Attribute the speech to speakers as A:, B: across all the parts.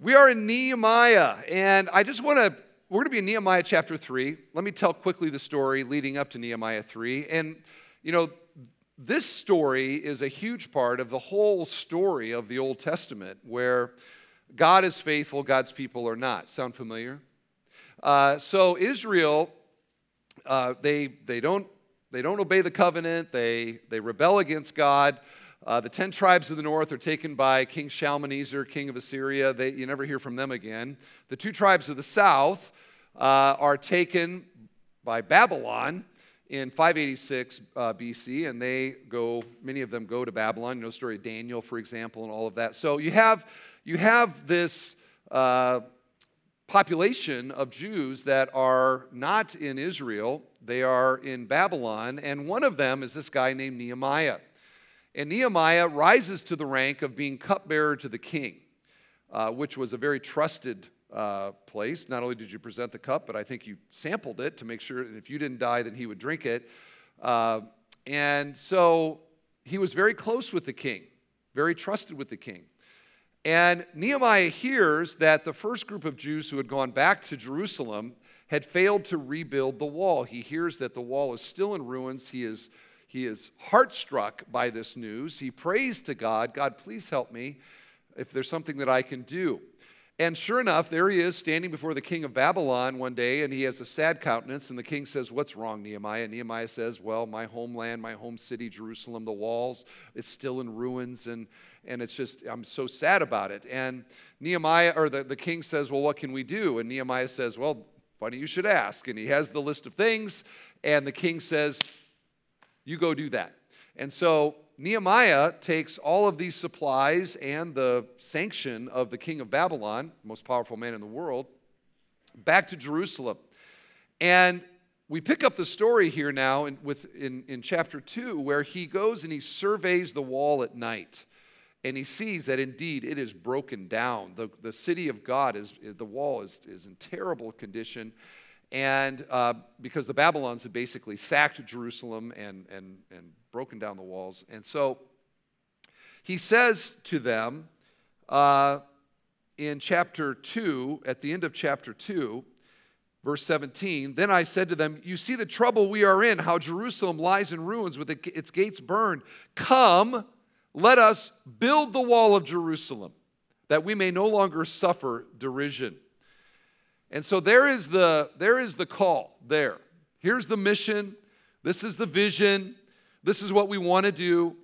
A: We are in Nehemiah, and I just want to, we're going to be in Nehemiah chapter 3. Let me tell quickly the story leading up to Nehemiah 3. And, you know, this story is a huge part of the whole story of the Old Testament where God is faithful, God's people are not. Sound familiar? Uh, so, Israel, uh, they, they, don't, they don't obey the covenant, they, they rebel against God. Uh, the 10 tribes of the north are taken by King Shalmaneser, king of Assyria. They, you never hear from them again. The two tribes of the south uh, are taken by Babylon in 586 uh, BC, and they go, many of them go to Babylon. You know, the story of Daniel, for example, and all of that. So you have, you have this uh, population of Jews that are not in Israel, they are in Babylon, and one of them is this guy named Nehemiah. And Nehemiah rises to the rank of being cupbearer to the king, uh, which was a very trusted uh, place. Not only did you present the cup, but I think you sampled it to make sure that if you didn't die, then he would drink it. Uh, and so he was very close with the king, very trusted with the king. And Nehemiah hears that the first group of Jews who had gone back to Jerusalem had failed to rebuild the wall. He hears that the wall is still in ruins. He is he is heartstruck by this news. He prays to God, God, please help me if there's something that I can do. And sure enough, there he is standing before the king of Babylon one day, and he has a sad countenance. And the king says, What's wrong, Nehemiah? And Nehemiah says, Well, my homeland, my home city, Jerusalem, the walls, it's still in ruins, and, and it's just, I'm so sad about it. And Nehemiah, or the, the king says, Well, what can we do? And Nehemiah says, Well, funny you should ask. And he has the list of things, and the king says, you go do that. And so Nehemiah takes all of these supplies and the sanction of the king of Babylon, most powerful man in the world, back to Jerusalem. And we pick up the story here now in, with, in, in chapter 2, where he goes and he surveys the wall at night. And he sees that indeed it is broken down. The, the city of God is, the wall is, is in terrible condition and uh, because the Babylons had basically sacked Jerusalem and, and, and broken down the walls. And so he says to them uh, in chapter 2, at the end of chapter 2, verse 17, Then I said to them, You see the trouble we are in, how Jerusalem lies in ruins with its gates burned. Come, let us build the wall of Jerusalem, that we may no longer suffer derision. And so there is the there is the call there. Here's the mission. This is the vision. This is what we want to do.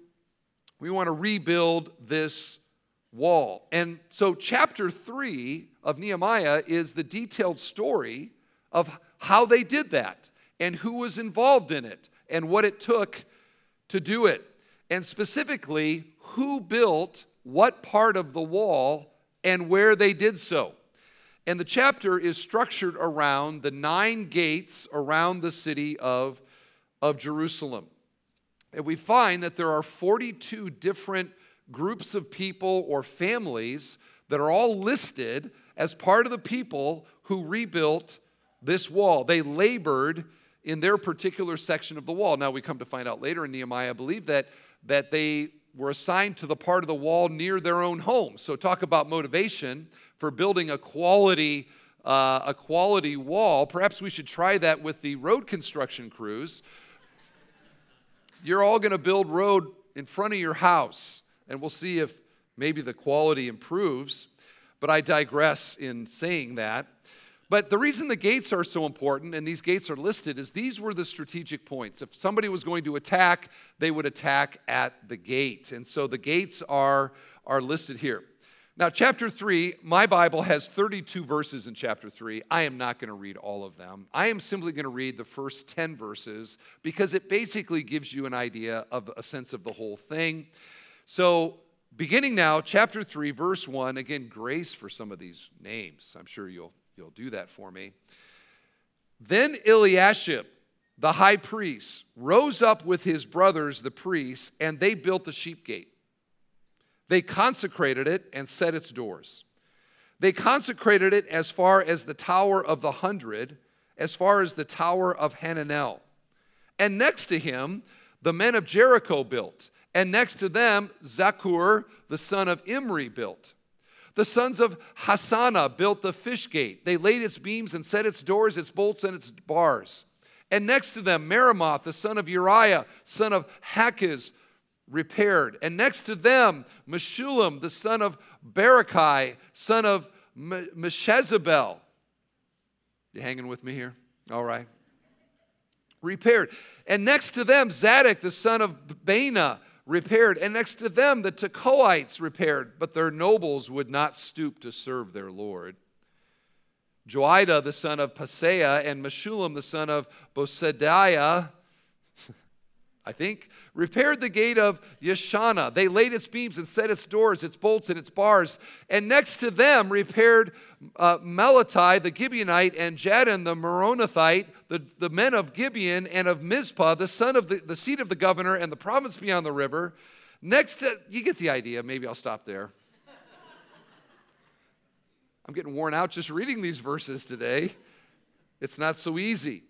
A: We want to rebuild this wall. And so chapter 3 of Nehemiah is the detailed story of how they did that and who was involved in it and what it took to do it. And specifically, who built what part of the wall and where they did so. And the chapter is structured around the nine gates around the city of, of Jerusalem. And we find that there are 42 different groups of people or families that are all listed as part of the people who rebuilt this wall. They labored in their particular section of the wall. Now we come to find out later in Nehemiah, I believe that, that they were assigned to the part of the wall near their own home. So talk about motivation for building a quality, uh, a quality wall. Perhaps we should try that with the road construction crews. You're all going to build road in front of your house, and we'll see if maybe the quality improves. But I digress in saying that. But the reason the gates are so important, and these gates are listed, is these were the strategic points. If somebody was going to attack, they would attack at the gate. And so the gates are, are listed here. Now, chapter 3, my Bible has 32 verses in chapter 3. I am not going to read all of them. I am simply going to read the first 10 verses because it basically gives you an idea of a sense of the whole thing. So, beginning now, chapter 3, verse 1, again, grace for some of these names. I'm sure you'll, you'll do that for me. Then Eliashib, the high priest, rose up with his brothers, the priests, and they built the sheep gate. They consecrated it and set its doors. They consecrated it as far as the Tower of the Hundred, as far as the Tower of Hananel. And next to him, the men of Jericho built. And next to them, Zaccur, the son of Imri, built. The sons of Hassenaah built the fish gate. They laid its beams and set its doors, its bolts, and its bars. And next to them, Meremoth, the son of Uriah, son of Hakkoz, repaired. And next to them, Meshullam, the son of Berechiah, son of Meshezabel. You hanging with me here? All right. Repaired. And next to them, Zadok, the son of Baana, repaired. And next to them, the Tekoites repaired. But their nobles would not stoop to serve their Lord. Joiada, the son of Paseah, and Meshullam, the son of Besodeiah, I think, repaired the gate of Yeshanah. They laid its beams and set its doors, its bolts, and its bars. And next to them repaired uh, the Gibeonite, and Jadon, the Meronothite, the, the men of Gibeon and of Mizpah, the son of the, the seat of the governor and the province beyond the river. Next to, you get the idea. Maybe I'll stop there. I'm getting worn out just reading these verses today. It's not so easy.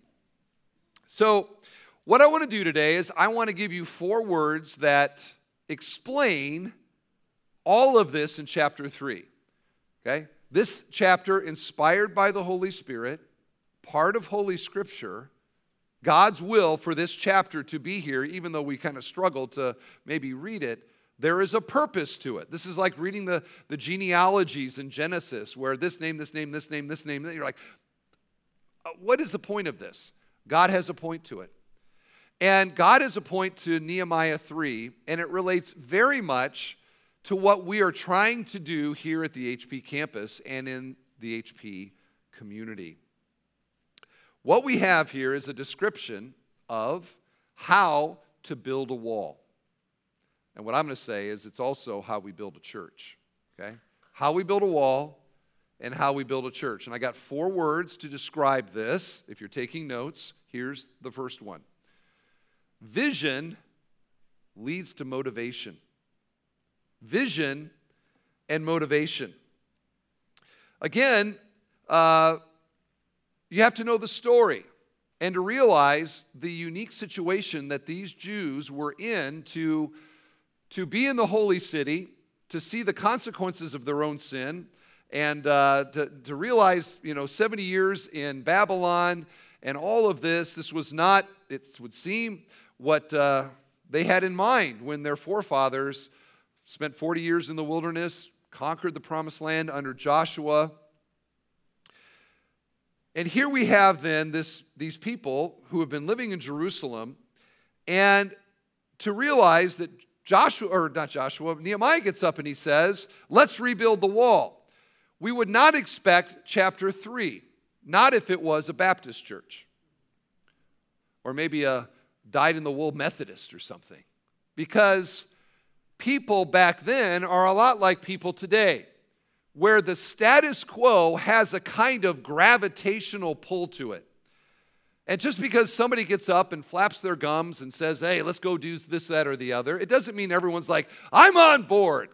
A: So, what I want to do today is I want to give you four words that explain all of this in chapter 3. Okay? This chapter, inspired by the Holy Spirit, part of Holy Scripture, God's will for this chapter to be here, even though we kind of struggle to maybe read it, there is a purpose to it. This is like reading the, the genealogies in Genesis, where this name, this name, this name, this name, you're like, uh, what is the point of this? God has a point to it. And God is a point to Nehemiah 3, and it relates very much to what we are trying to do here at the HP campus and in the HP community. What we have here is a description of how to build a wall. And what I'm going to say is it's also how we build a church, okay? How we build a wall and how we build a church. And I got four words to describe this. If you're taking notes, here's the first one Vision leads to motivation. Vision and motivation. Again, uh, you have to know the story and to realize the unique situation that these Jews were in to, to be in the holy city, to see the consequences of their own sin, and uh, to, to realize, you know, 70 years in Babylon and all of this, this was not, it would seem, what uh, they had in mind when their forefathers spent 40 years in the wilderness, conquered the promised land under Joshua. And here we have then this, these people who have been living in Jerusalem, and to realize that Joshua, or not Joshua, Nehemiah gets up and he says, Let's rebuild the wall. We would not expect chapter 3, not if it was a Baptist church or maybe a dyed in the wool Methodist or something. Because people back then are a lot like people today, where the status quo has a kind of gravitational pull to it. And just because somebody gets up and flaps their gums and says, hey, let's go do this, that, or the other, it doesn't mean everyone's like, I'm on board.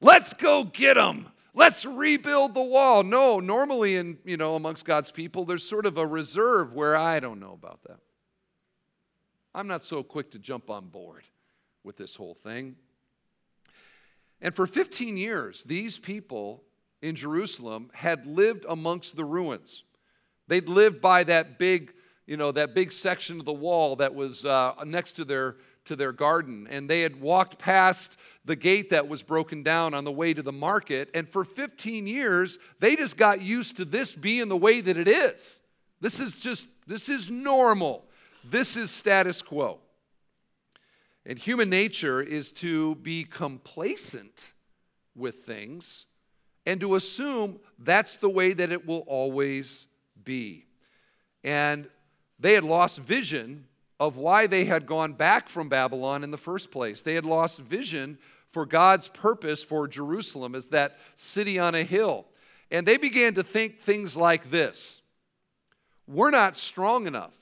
A: Let's go get them. Let's rebuild the wall. No, normally in, you know, amongst God's people, there's sort of a reserve where I don't know about that. I'm not so quick to jump on board with this whole thing. And for 15 years, these people in Jerusalem had lived amongst the ruins. They'd lived by that big, you know, that big section of the wall that was uh, next to their to their garden, and they had walked past the gate that was broken down on the way to the market. And for 15 years, they just got used to this being the way that it is. This is just this is normal. This is status quo. And human nature is to be complacent with things and to assume that's the way that it will always be. And they had lost vision of why they had gone back from Babylon in the first place. They had lost vision for God's purpose for Jerusalem as that city on a hill. And they began to think things like this We're not strong enough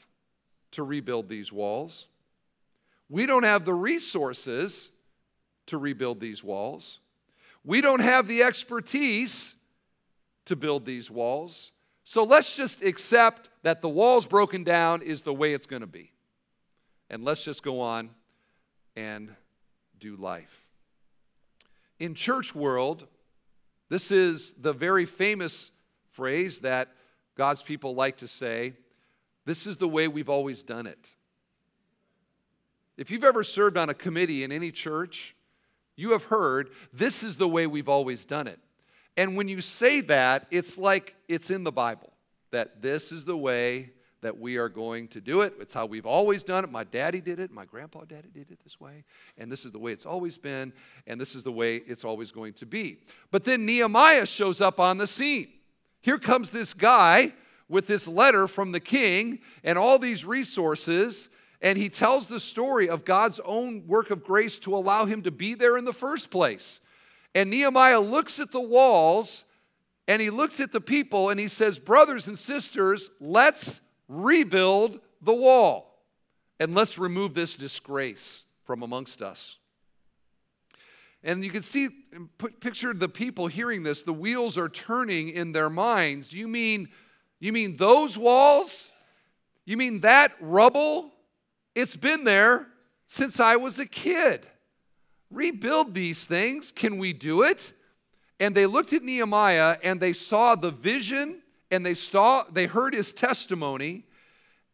A: to rebuild these walls. We don't have the resources to rebuild these walls. We don't have the expertise to build these walls. So let's just accept that the wall's broken down is the way it's going to be. And let's just go on and do life. In church world, This is the very famous phrase that God's people like to say this is the way we've always done it. If you've ever served on a committee in any church, you have heard this is the way we've always done it. And when you say that, it's like it's in the Bible that this is the way that we are going to do it. It's how we've always done it. My daddy did it. My grandpa daddy did it this way. And this is the way it's always been. And this is the way it's always going to be. But then Nehemiah shows up on the scene. Here comes this guy with this letter from the king and all these resources. And he tells the story of God's own work of grace to allow him to be there in the first place. And Nehemiah looks at the walls and he looks at the people and he says, Brothers and sisters, let's rebuild the wall and let's remove this disgrace from amongst us. And you can see, put, picture the people hearing this, the wheels are turning in their minds. You mean, you mean those walls? You mean that rubble? It's been there since I was a kid. Rebuild these things. Can we do it? And they looked at Nehemiah and they saw the vision and they saw they heard his testimony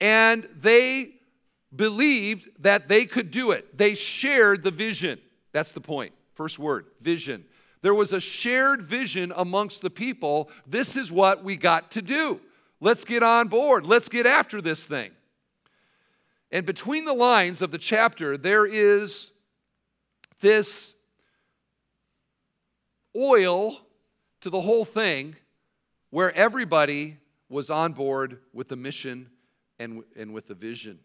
A: and they believed that they could do it. They shared the vision. That's the point. First word, vision. There was a shared vision amongst the people. This is what we got to do. Let's get on board. Let's get after this thing. And between the lines of the chapter, there is this oil to the whole thing where everybody was on board with the mission and, and with the vision.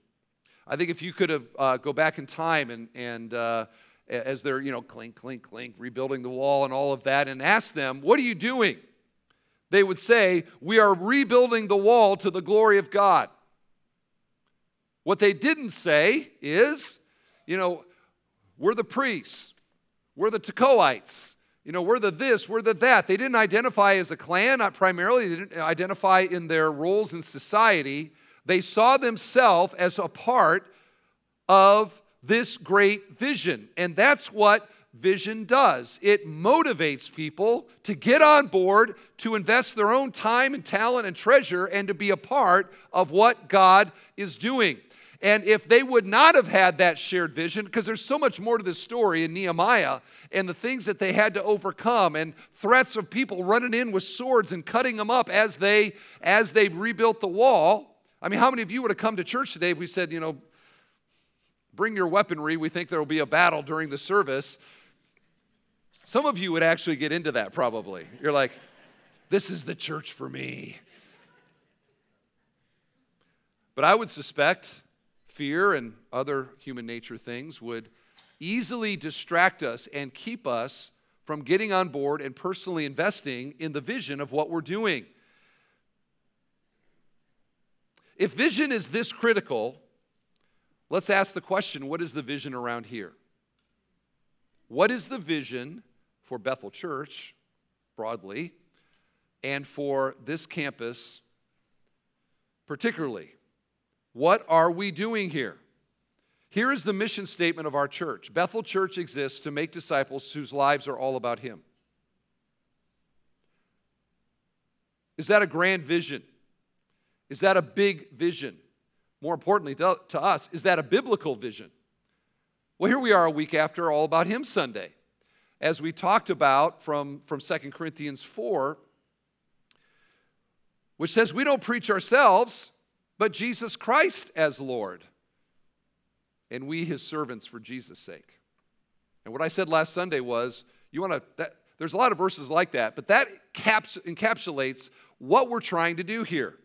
A: I think if you could have uh, go back in time and, and uh, as they're, you know, clink, clink, clink, rebuilding the wall and all of that, and ask them, What are you doing? They would say, We are rebuilding the wall to the glory of God. What they didn't say is, you know, we're the priests, we're the Tekoites, you know, we're the this, we're the that. They didn't identify as a clan, not primarily, they didn't identify in their roles in society. They saw themselves as a part of this great vision. And that's what vision does it motivates people to get on board, to invest their own time and talent and treasure, and to be a part of what God is doing. And if they would not have had that shared vision, because there's so much more to this story in Nehemiah and the things that they had to overcome and threats of people running in with swords and cutting them up as they as they rebuilt the wall. I mean, how many of you would have come to church today if we said, you know, bring your weaponry, we think there will be a battle during the service? Some of you would actually get into that probably. You're like, this is the church for me. But I would suspect fear and other human nature things would easily distract us and keep us from getting on board and personally investing in the vision of what we're doing. If vision is this critical, let's ask the question what is the vision around here? What is the vision for Bethel Church broadly and for this campus particularly? What are we doing here? Here is the mission statement of our church Bethel Church exists to make disciples whose lives are all about Him. Is that a grand vision? Is that a big vision? More importantly to, us, is that a biblical vision? Well, here we are a week after All About Him Sunday. As we talked about from, from 2 Corinthians 4, which says we don't preach ourselves, but Jesus Christ as Lord, and we his servants for Jesus' sake. And what I said last Sunday was, you want to, there's a lot of verses like that, but that caps, encapsulates what we're trying to do here.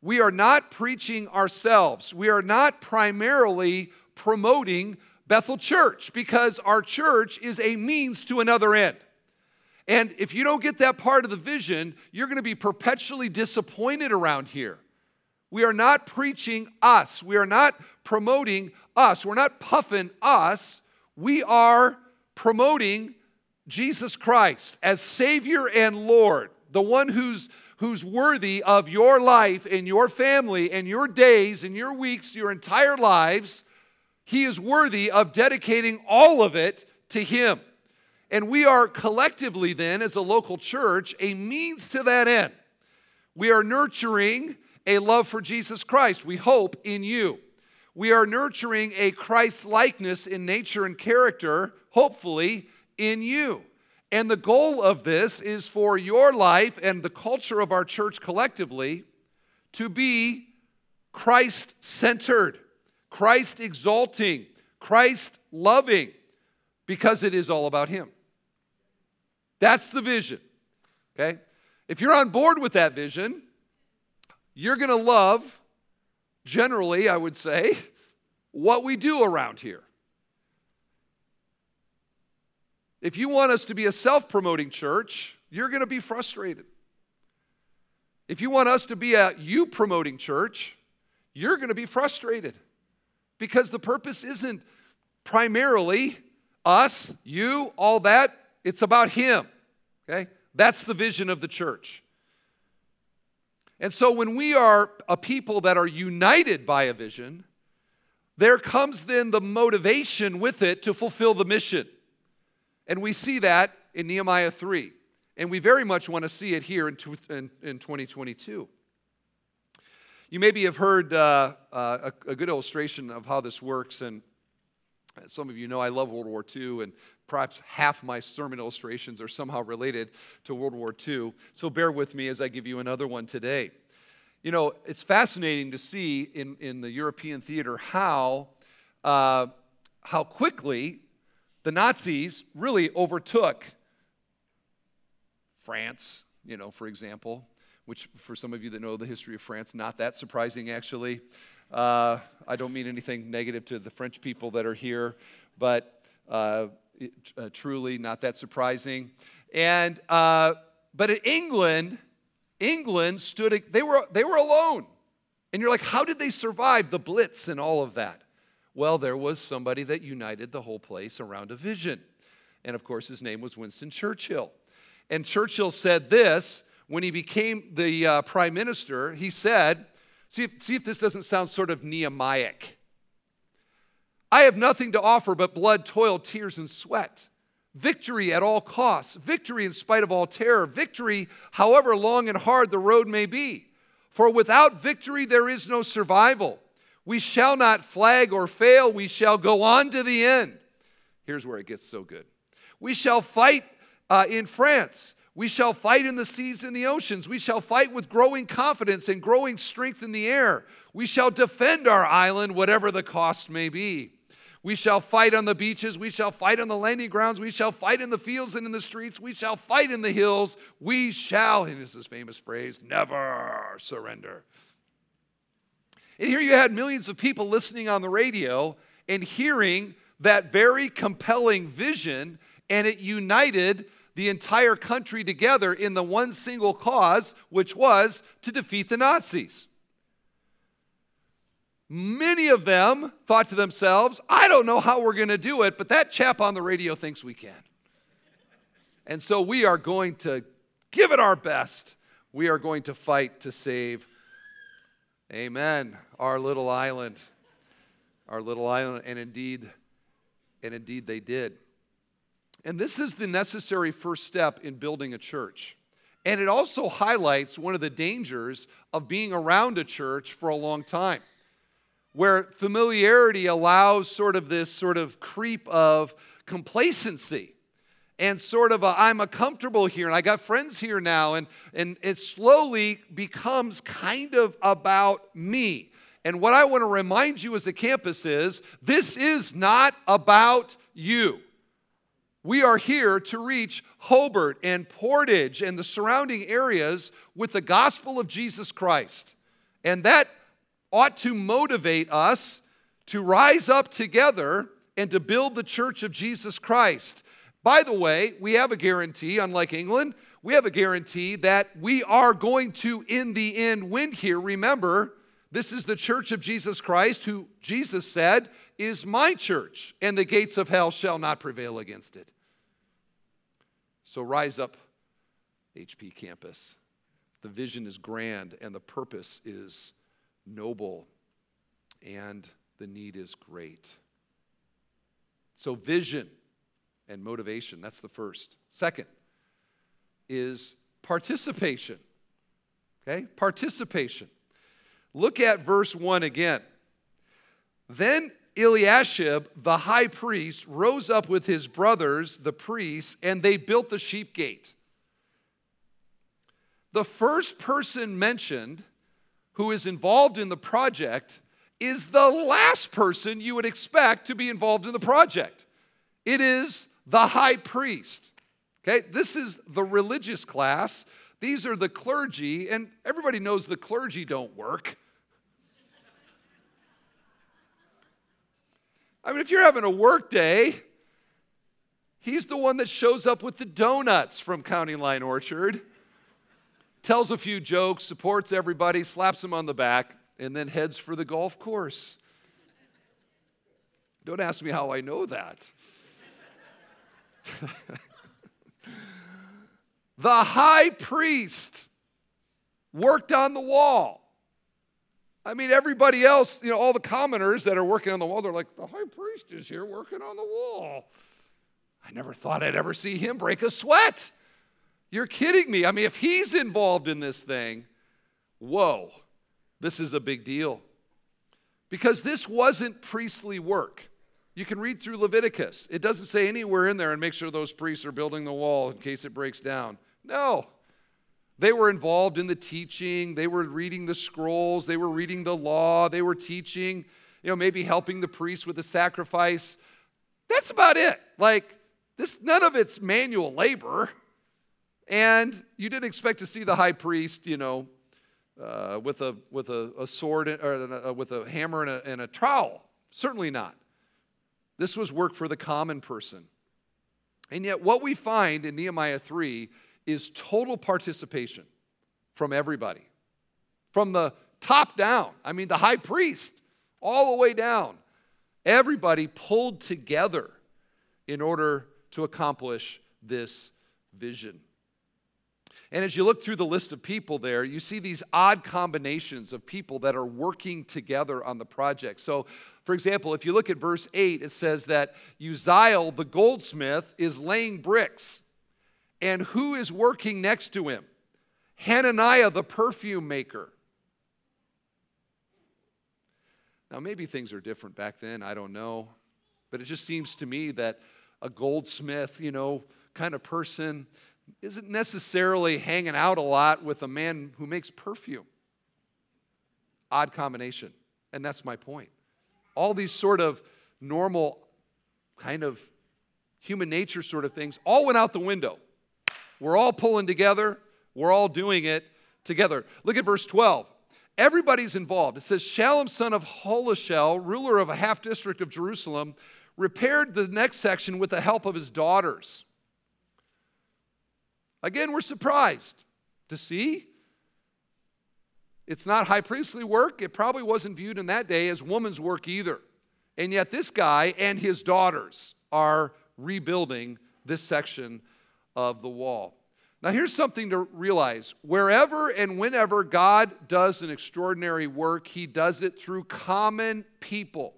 A: We are not preaching ourselves. We are not primarily promoting Bethel Church because our church is a means to another end. And if you don't get that part of the vision, you're going to be perpetually disappointed around here. We are not preaching us. We are not promoting us. We're not puffing us. We are promoting Jesus Christ as Savior and Lord, the one who's, who's worthy of your life and your family and your days and your weeks, your entire lives. He is worthy of dedicating all of it to Him. And we are collectively, then, as a local church, a means to that end. We are nurturing a love for Jesus Christ. We hope in you. We are nurturing a Christ likeness in nature and character, hopefully, in you. And the goal of this is for your life and the culture of our church collectively to be Christ centered, Christ exalting, Christ loving, because it is all about Him. That's the vision. Okay? If you're on board with that vision, you're going to love, generally, I would say, what we do around here. If you want us to be a self promoting church, you're going to be frustrated. If you want us to be a you promoting church, you're going to be frustrated because the purpose isn't primarily us, you, all that. It's about Him. Okay? That's the vision of the church. And so when we are a people that are united by a vision, there comes then the motivation with it to fulfill the mission. And we see that in Nehemiah 3. And we very much want to see it here in, in, in 2022. You maybe have heard uh, uh, a, good illustration of how this works. And some of you know I love World War II, and perhaps half my sermon illustrations are somehow related to World War II. So bear with me as I give you another one today. You know, it's fascinating to see in, in the European theater how, uh, how quickly the Nazis really overtook France, you know, for example, which for some of you that know the history of France, not that surprising actually. Uh, I don't mean anything negative to the French people that are here, but uh, it, uh, truly not that surprising. And uh, but in England, England stood. They were they were alone, and you're like, how did they survive the Blitz and all of that? Well, there was somebody that united the whole place around a vision. And of course, his name was Winston Churchill. And Churchill said this when he became the uh, prime minister. He said, see if, see if this doesn't sound sort of Nehemiac. I have nothing to offer but blood, toil, tears, and sweat. Victory at all costs, victory in spite of all terror, victory however long and hard the road may be. For without victory, there is no survival. We shall not flag or fail. We shall go on to the end. Here's where it gets so good. We shall fight uh, in France. We shall fight in the seas and the oceans. We shall fight with growing confidence and growing strength in the air. We shall defend our island, whatever the cost may be. We shall fight on the beaches. We shall fight on the landing grounds. We shall fight in the fields and in the streets. We shall fight in the hills. We shall, and this is famous phrase, never surrender. And here you had millions of people listening on the radio and hearing that very compelling vision, and it united the entire country together in the one single cause, which was to defeat the Nazis. Many of them thought to themselves, I don't know how we're going to do it, but that chap on the radio thinks we can. And so we are going to give it our best. We are going to fight to save Amen. Our little island. Our little island. And indeed, and indeed they did. And this is the necessary first step in building a church. And it also highlights one of the dangers of being around a church for a long time, where familiarity allows sort of this sort of creep of complacency and sort of i am a comfortable here and I got friends here now and and it slowly becomes kind of about me. And what I want to remind you as a campus is this is not about you. We are here to reach Hobart and Portage and the surrounding areas with the gospel of Jesus Christ. And that ought to motivate us to rise up together and to build the church of Jesus Christ. By the way, we have a guarantee, unlike England, we have a guarantee that we are going to, in the end, win here. Remember, this is the church of Jesus Christ, who Jesus said is my church, and the gates of hell shall not prevail against it. So rise up, HP campus. The vision is grand, and the purpose is noble, and the need is great. So, vision and motivation. That's the first. Second is participation. Okay? Participation. Look at verse 1 again. Then Eliashib, the high priest, rose up with his brothers, the priests, and they built the sheep gate. The first person mentioned who is involved in the project is the last person you would expect to be involved in the project. It is the high priest. Okay, this is the religious class. These are the clergy, and everybody knows the clergy don't work. I mean, if you're having a work day, he's the one that shows up with the donuts from County Line Orchard, tells a few jokes, supports everybody, slaps them on the back, and then heads for the golf course. Don't ask me how I know that. the high priest worked on the wall. I mean, everybody else, you know, all the commoners that are working on the wall, they're like, the high priest is here working on the wall. I never thought I'd ever see him break a sweat. You're kidding me. I mean, if he's involved in this thing, whoa, this is a big deal. Because this wasn't priestly work. You can read through Leviticus. It doesn't say anywhere in there and make sure those priests are building the wall in case it breaks down. No, they were involved in the teaching, they were reading the scrolls, they were reading the law, they were teaching, you know, maybe helping the priest with the sacrifice. That's about it. Like, this, none of it's manual labor. And you didn't expect to see the high priest, you know, uh, with, a, with a, a sword or with a hammer and a, and a trowel. Certainly not. This was work for the common person. And yet, what we find in Nehemiah 3 is total participation from everybody, from the top down. I mean, the high priest, all the way down. Everybody pulled together in order to accomplish this vision. And as you look through the list of people there, you see these odd combinations of people that are working together on the project. So, for example, if you look at verse 8, it says that Uzziel, the goldsmith, is laying bricks. And who is working next to him? Hananiah, the perfume maker. Now, maybe things are different back then, I don't know. But it just seems to me that a goldsmith, you know, kind of person isn't necessarily hanging out a lot with a man who makes perfume. Odd combination. And that's my point. All these sort of normal, kind of human nature sort of things all went out the window we're all pulling together, we're all doing it together. Look at verse 12. Everybody's involved. It says, Shallum, son of Hallohesh, ruler of a half district of Jerusalem, repaired the next section with the help of his daughters. Again, we're surprised to see it's not high priestly work. It probably wasn't viewed in that day as woman's work either. And yet, this guy and his daughters are rebuilding this section of the wall. Now, here's something to realize wherever and whenever God does an extraordinary work, he does it through common people.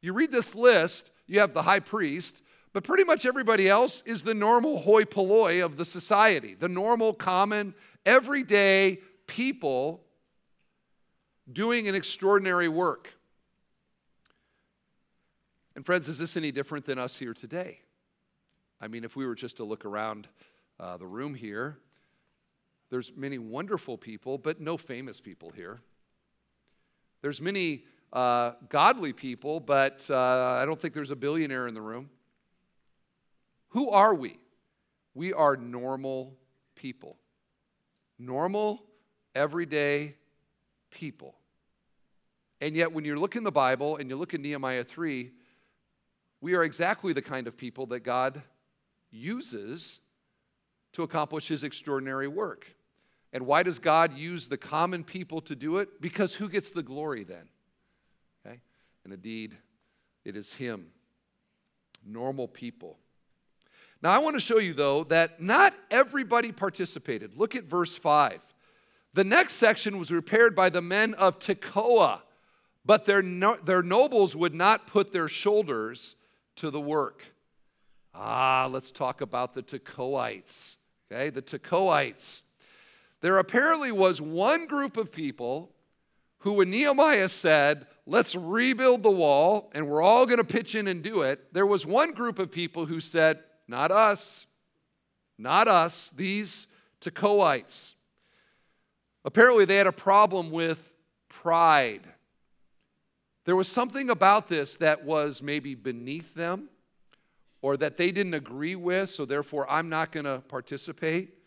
A: You read this list, you have the high priest, but pretty much everybody else is the normal hoi polloi of the society, the normal, common, everyday people doing an extraordinary work. And, friends, is this any different than us here today? I mean, if we were just to look around uh, the room here, there's many wonderful people, but no famous people here. There's many uh, godly people, but uh, I don't think there's a billionaire in the room. Who are we? We are normal people. Normal, everyday people. And yet, when you look in the Bible and you look in Nehemiah 3, we are exactly the kind of people that God uses to accomplish his extraordinary work. And why does God use the common people to do it? Because who gets the glory then? Okay? And indeed, it is him. Normal people. Now, I want to show you, though, that not everybody participated. Look at verse 5. The next section was repaired by the men of Tekoa, but their, no, their nobles would not put their shoulders to the work. Ah, let's talk about the Tekoites. Okay, the Tekoites. There apparently was one group of people who, when Nehemiah said, let's rebuild the wall and we're all going to pitch in and do it, there was one group of people who said, not us, not us, these Tekoites. Apparently, they had a problem with pride. There was something about this that was maybe beneath them or that they didn't agree with, so therefore I'm not going to participate.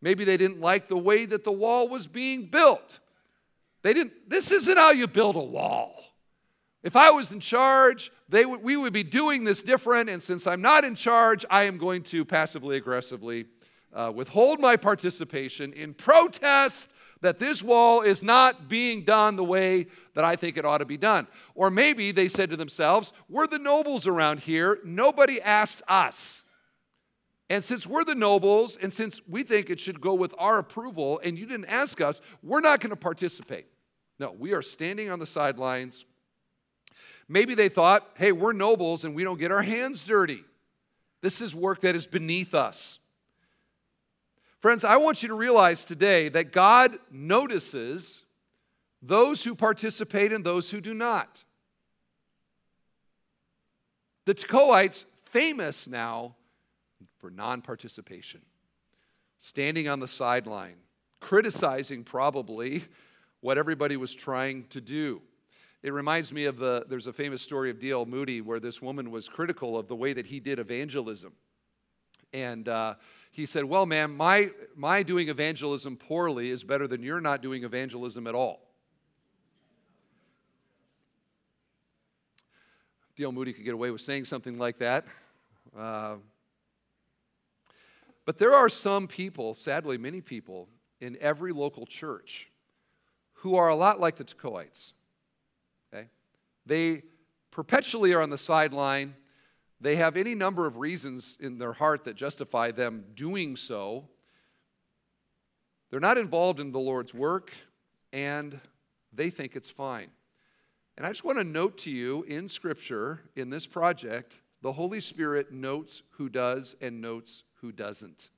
A: Maybe they didn't like the way that the wall was being built. They didn't, this isn't how you build a wall. If I was in charge, they w- we would be doing this different, and since I'm not in charge, I am going to passively aggressively uh, withhold my participation in protest that this wall is not being done the way that I think it ought to be done. Or maybe they said to themselves, We're the nobles around here, nobody asked us. And since we're the nobles, and since we think it should go with our approval, and you didn't ask us, we're not going to participate. No, we are standing on the sidelines. Maybe they thought, hey, we're nobles and we don't get our hands dirty. This is work that is beneath us. Friends, I want you to realize today that God notices those who participate and those who do not. The Tekoites, famous now for non participation, standing on the sideline, criticizing probably what everybody was trying to do. It reminds me of the, there's a famous story of D.L. Moody where this woman was critical of the way that he did evangelism. And uh, he said, Well, ma'am, my, my doing evangelism poorly is better than your not doing evangelism at all. D.L. Moody could get away with saying something like that. Uh, but there are some people, sadly, many people, in every local church who are a lot like the Tekoites. Okay? They perpetually are on the sideline. They have any number of reasons in their heart that justify them doing so. They're not involved in the Lord's work, and they think it's fine. And I just want to note to you in Scripture, in this project, the Holy Spirit notes who does and notes who doesn't.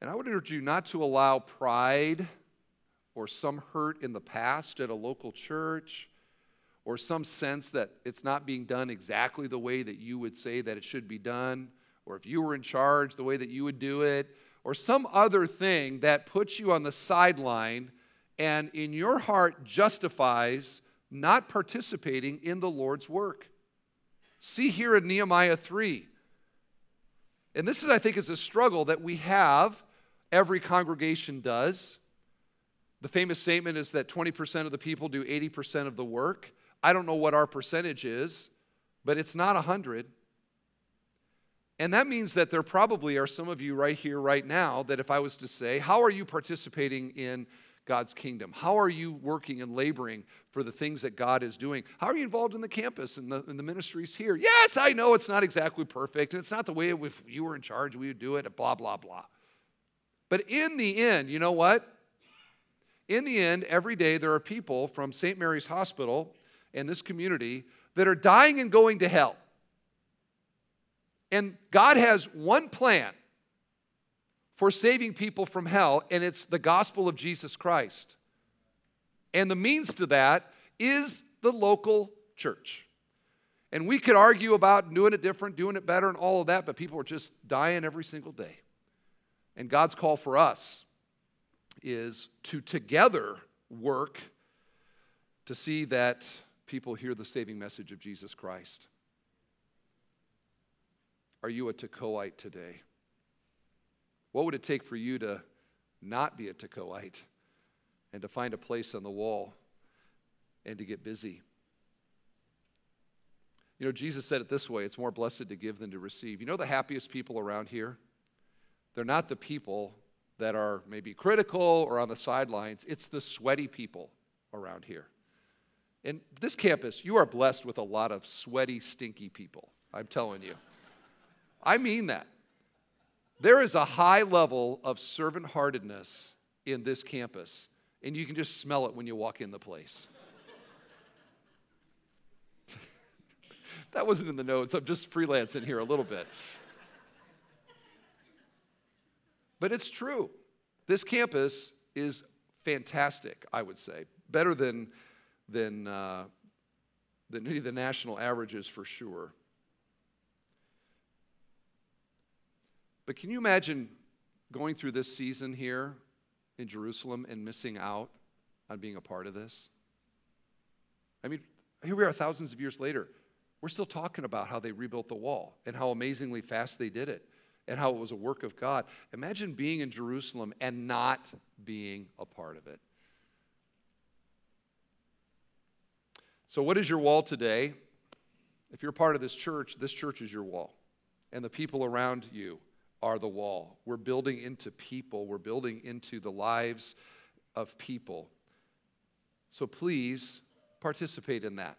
A: And I would urge you not to allow pride or some hurt in the past at a local church or some sense that it's not being done exactly the way that you would say that it should be done, or if you were in charge, the way that you would do it, or some other thing that puts you on the sideline and in your heart justifies not participating in the Lord's work. See here in Nehemiah 3. And this is, I think, is a struggle that we have, every congregation does. The famous statement is that 20% of the people do 80% of the work. I don't know what our percentage is, but it's not 100. And that means that there probably are some of you right here, right now, that if I was to say, How are you participating in God's kingdom? How are you working and laboring for the things that God is doing? How are you involved in the campus and the, the ministries here? Yes, I know it's not exactly perfect, and it's not the way if you were in charge, we would do it, blah, blah, blah. But in the end, you know what? In the end, every day there are people from St. Mary's Hospital and this community that are dying and going to hell. And God has one plan for saving people from hell, and it's the gospel of Jesus Christ. And the means to that is the local church. And we could argue about doing it different, doing it better, and all of that, but people are just dying every single day. And God's call for us is to together work to see that people hear the saving message of Jesus Christ. Are you a Tekoite today? What would it take for you to not be a Tekoite and to find a place on the wall and to get busy? You know, Jesus said it this way it's more blessed to give than to receive. You know the happiest people around here? They're not the people that are maybe critical or on the sidelines, it's the sweaty people around here. And this campus, you are blessed with a lot of sweaty, stinky people. I'm telling you. I mean that. There is a high level of servant heartedness in this campus, and you can just smell it when you walk in the place. that wasn't in the notes. I'm just freelancing here a little bit. But it's true. This campus is fantastic, I would say. Better than, than, uh, than any of the national averages for sure. But can you imagine going through this season here in Jerusalem and missing out on being a part of this? I mean, here we are thousands of years later. We're still talking about how they rebuilt the wall and how amazingly fast they did it and how it was a work of God. Imagine being in Jerusalem and not being a part of it. So, what is your wall today? If you're part of this church, this church is your wall, and the people around you are the wall. We're building into people, we're building into the lives of people. So, please participate in that.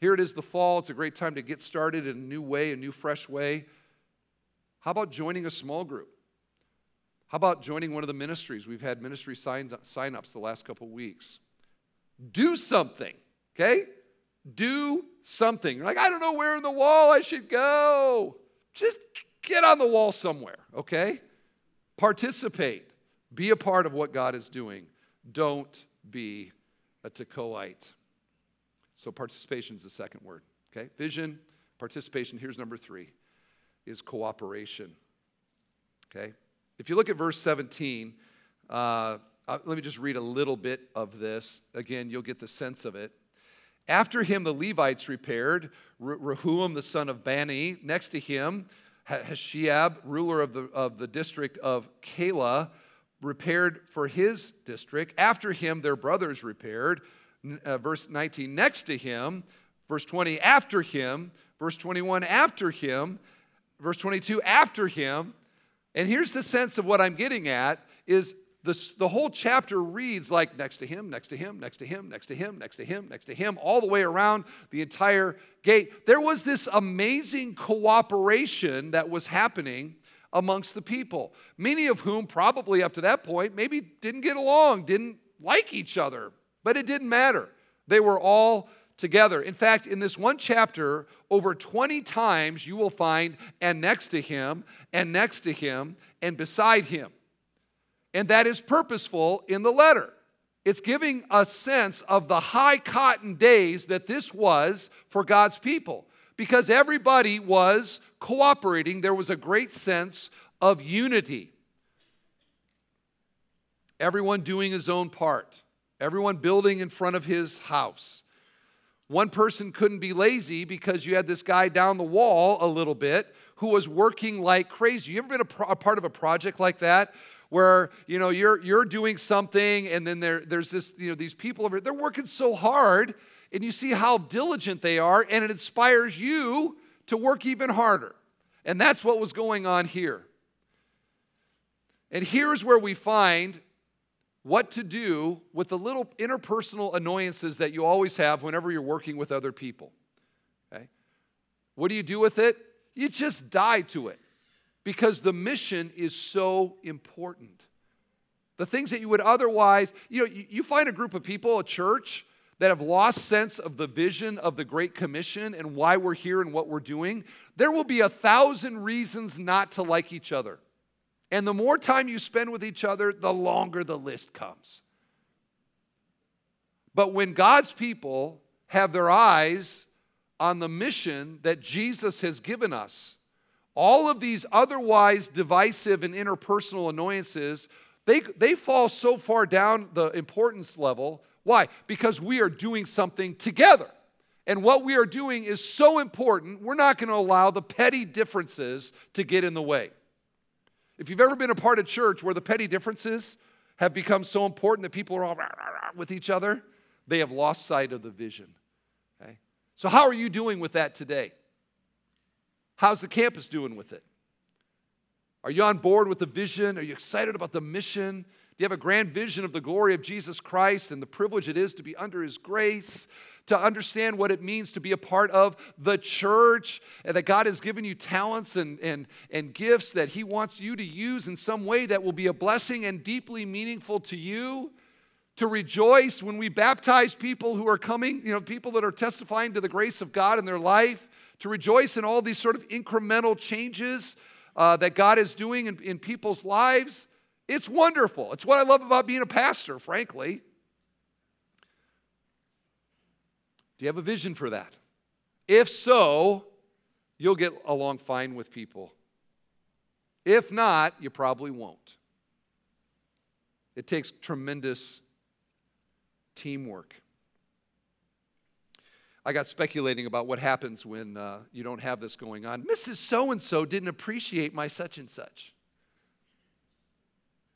A: Here it is the fall. It's a great time to get started in a new way, a new, fresh way. How about joining a small group? How about joining one of the ministries? We've had ministry sign, ups the last couple weeks. Do something, okay? Do something. You're like, I don't know where in the wall I should go. Just get on the wall somewhere, okay? Participate. Be a part of what God is doing. Don't be a Tekoite. So, participation is the second word, okay? Vision, participation. Here's number three is cooperation. Okay? If you look at verse 17, uh, uh, let me just read a little bit of this. Again, you'll get the sense of it. After him, the Levites repaired, Rehum, the son of Bani. Next to him, Hashabiah, ruler of the, of the district of Keilah, repaired for his district. After him, their brothers repaired. Uh, verse 19, next to him. Verse 20, after him. Verse 21, after him verse 22, after him. And here's the sense of what I'm getting at is the, the whole chapter reads like next to him, next to him, next to him, next to him, next to him, next to him, all the way around the entire gate. There was this amazing cooperation that was happening amongst the people, many of whom probably up to that point maybe didn't get along, didn't like each other, but it didn't matter. They were all together. In fact, in this one chapter, over 20 times you will find and next to him, and next to him, and beside him. And that is purposeful in the letter. It's giving a sense of the high cotton days that this was for God's people because everybody was cooperating. There was a great sense of unity. Everyone doing his own part, everyone building in front of his house. One person couldn't be lazy because you had this guy down the wall a little bit who was working like crazy. You ever been a, pro- a part of a project like that? Where you know you're you're doing something, and then there, there's this you know these people over there. they're working so hard, and you see how diligent they are, and it inspires you to work even harder. And that's what was going on here. And here's where we find what to do with the little interpersonal annoyances that you always have whenever you're working with other people. Okay? What do you do with it? You just die to it because the mission is so important. The things that you would otherwise, you know, you, you find a group of people, a church, that have lost sense of the vision of the Great Commission and why we're here and what we're doing, there will be a thousand reasons not to like each other. And the more time you spend with each other, the longer the list comes. But when God's people have their eyes on the mission that Jesus has given us, all of these otherwise divisive and interpersonal annoyances, they, they fall so far down the importance level. Why? Because we are doing something together. And what we are doing is so important, we're not going to allow the petty differences to get in the way. If you've ever been a part of church where the petty differences have become so important that people are all rah, rah, rah, with each other, they have lost sight of the vision. Okay? So, how are you doing with that today? How's the campus doing with it? Are you on board with the vision? Are you excited about the mission? Do you have a grand vision of the glory of Jesus Christ and the privilege it is to be under his grace? to understand what it means to be a part of the church, and that God has given you talents and, and, and gifts that He wants you to use in some way that will be a blessing and deeply meaningful to you. To rejoice when we baptize people who are coming, you know, people that are testifying to the grace of God in their life, to rejoice in all these sort of incremental changes uh, that God is doing in, in people's lives. It's wonderful. It's what I love about being a pastor, frankly. Do you have a vision for that? If so, you'll get along fine with people. If not, you probably won't. It takes tremendous teamwork. I got speculating about what happens when uh, you don't have this going on. Mrs. So and so didn't appreciate my such and such.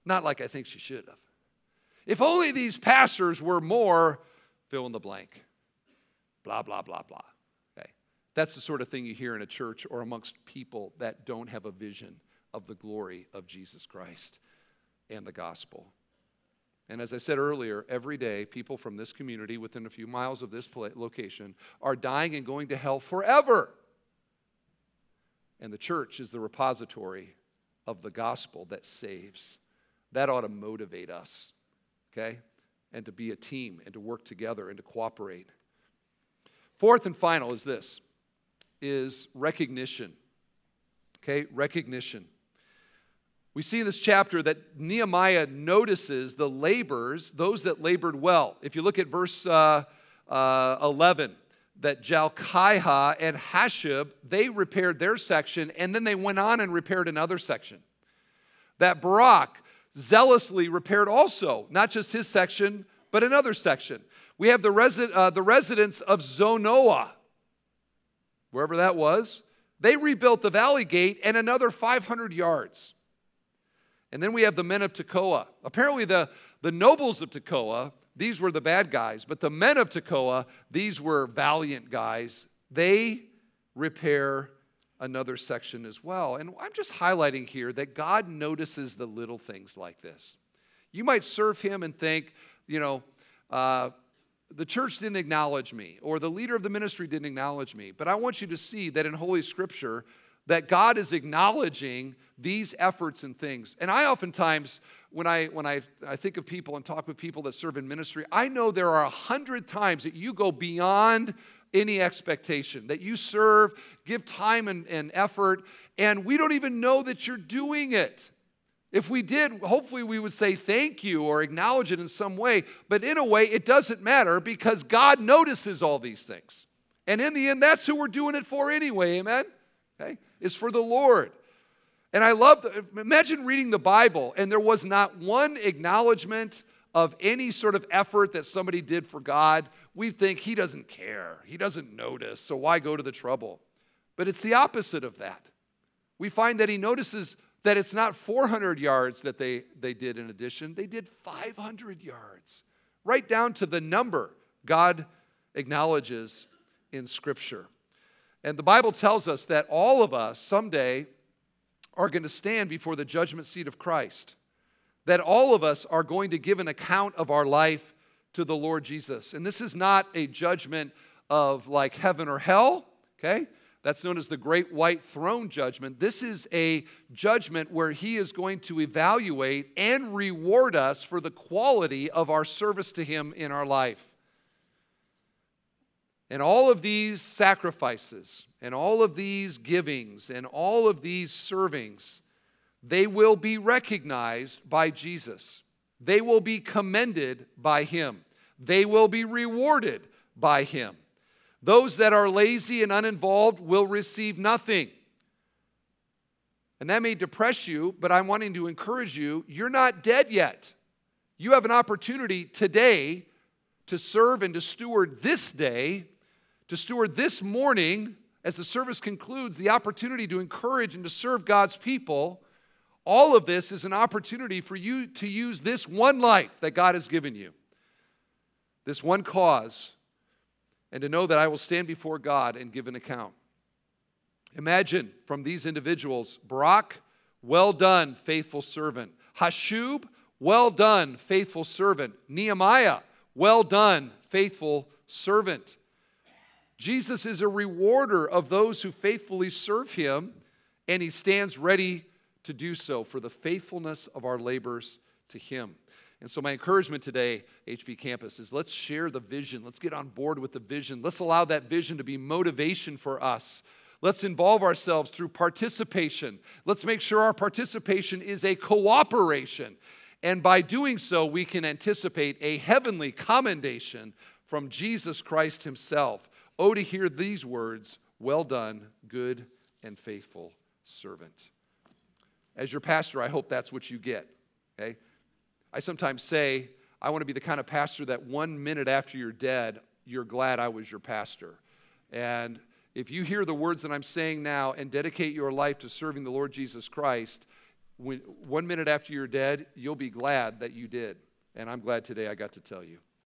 A: Not like I think she should have. If only these pastors were more fill in the blank. Blah, blah, blah, blah. Okay. That's the sort of thing you hear in a church or amongst people that don't have a vision of the glory of Jesus Christ and the gospel. And as I said earlier, every day, people from this community within a few miles of this location are dying and going to hell forever. And the church is the repository of the gospel that saves. That ought to motivate us, okay? And to be a team and to work together and to cooperate. Fourth and final is this is recognition. Okay, recognition. We see in this chapter that Nehemiah notices the labors, those that labored well. If you look at verse uh, uh, 11, that Jalkiah and Hashub, they repaired their section, and then they went on and repaired another section. That Baruch zealously repaired also, not just his section, but another section. We have the, resi- uh, the residents of Zanoah, wherever that was. They rebuilt the valley gate and another 500 yards. And then we have the men of Tekoa. Apparently, the, the nobles of Tekoa, these were the bad guys, but the men of Tekoa, these were valiant guys. They repair another section as well. And I'm just highlighting here that God notices the little things like this. You might serve Him and think, you know, uh, the church didn't acknowledge me or the leader of the ministry didn't acknowledge me. But I want you to see that in Holy Scripture, that God is acknowledging these efforts and things. And I oftentimes, when I when I, I think of people and talk with people that serve in ministry, I know there are a hundred times that you go beyond any expectation, that you serve, give time and, and effort, and we don't even know that you're doing it. If we did, hopefully we would say thank you or acknowledge it in some way. But in a way, it doesn't matter because God notices all these things. And in the end, that's who we're doing it for anyway, amen? Okay? Is for the Lord. And I love, the, imagine reading the Bible and there was not one acknowledgement of any sort of effort that somebody did for God. We think he doesn't care, he doesn't notice, so why go to the trouble? But it's the opposite of that. We find that he notices that it's not 400 yards that they, they did in addition, they did 500 yards, right down to the number God acknowledges in Scripture. And the Bible tells us that all of us someday are going to stand before the judgment seat of Christ. That all of us are going to give an account of our life to the Lord Jesus. And this is not a judgment of like heaven or hell, okay? That's known as the great white throne judgment. This is a judgment where he is going to evaluate and reward us for the quality of our service to him in our life. And all of these sacrifices and all of these givings and all of these servings, they will be recognized by Jesus. They will be commended by Him. They will be rewarded by Him. Those that are lazy and uninvolved will receive nothing. And that may depress you, but I'm wanting to encourage you you're not dead yet. You have an opportunity today to serve and to steward this day to steward this morning, as the service concludes, the opportunity to encourage and to serve God's people. All of this is an opportunity for you to use this one life that God has given you, this one cause, and to know that I will stand before God and give an account. Imagine from these individuals Baruch, well done, faithful servant. Hashub, well done, faithful servant. Nehemiah, well done, faithful servant. Jesus is a rewarder of those who faithfully serve him, and he stands ready to do so for the faithfulness of our labors to him. And so, my encouragement today, HB Campus, is let's share the vision. Let's get on board with the vision. Let's allow that vision to be motivation for us. Let's involve ourselves through participation. Let's make sure our participation is a cooperation. And by doing so, we can anticipate a heavenly commendation from Jesus Christ Himself. Oh, to hear these words Well done, good and faithful servant. As your pastor, I hope that's what you get. Okay? I sometimes say, I want to be the kind of pastor that one minute after you're dead, you're glad I was your pastor. And if you hear the words that I'm saying now and dedicate your life to serving the Lord Jesus Christ, when, one minute after you're dead, you'll be glad that you did. And I'm glad today I got to tell you.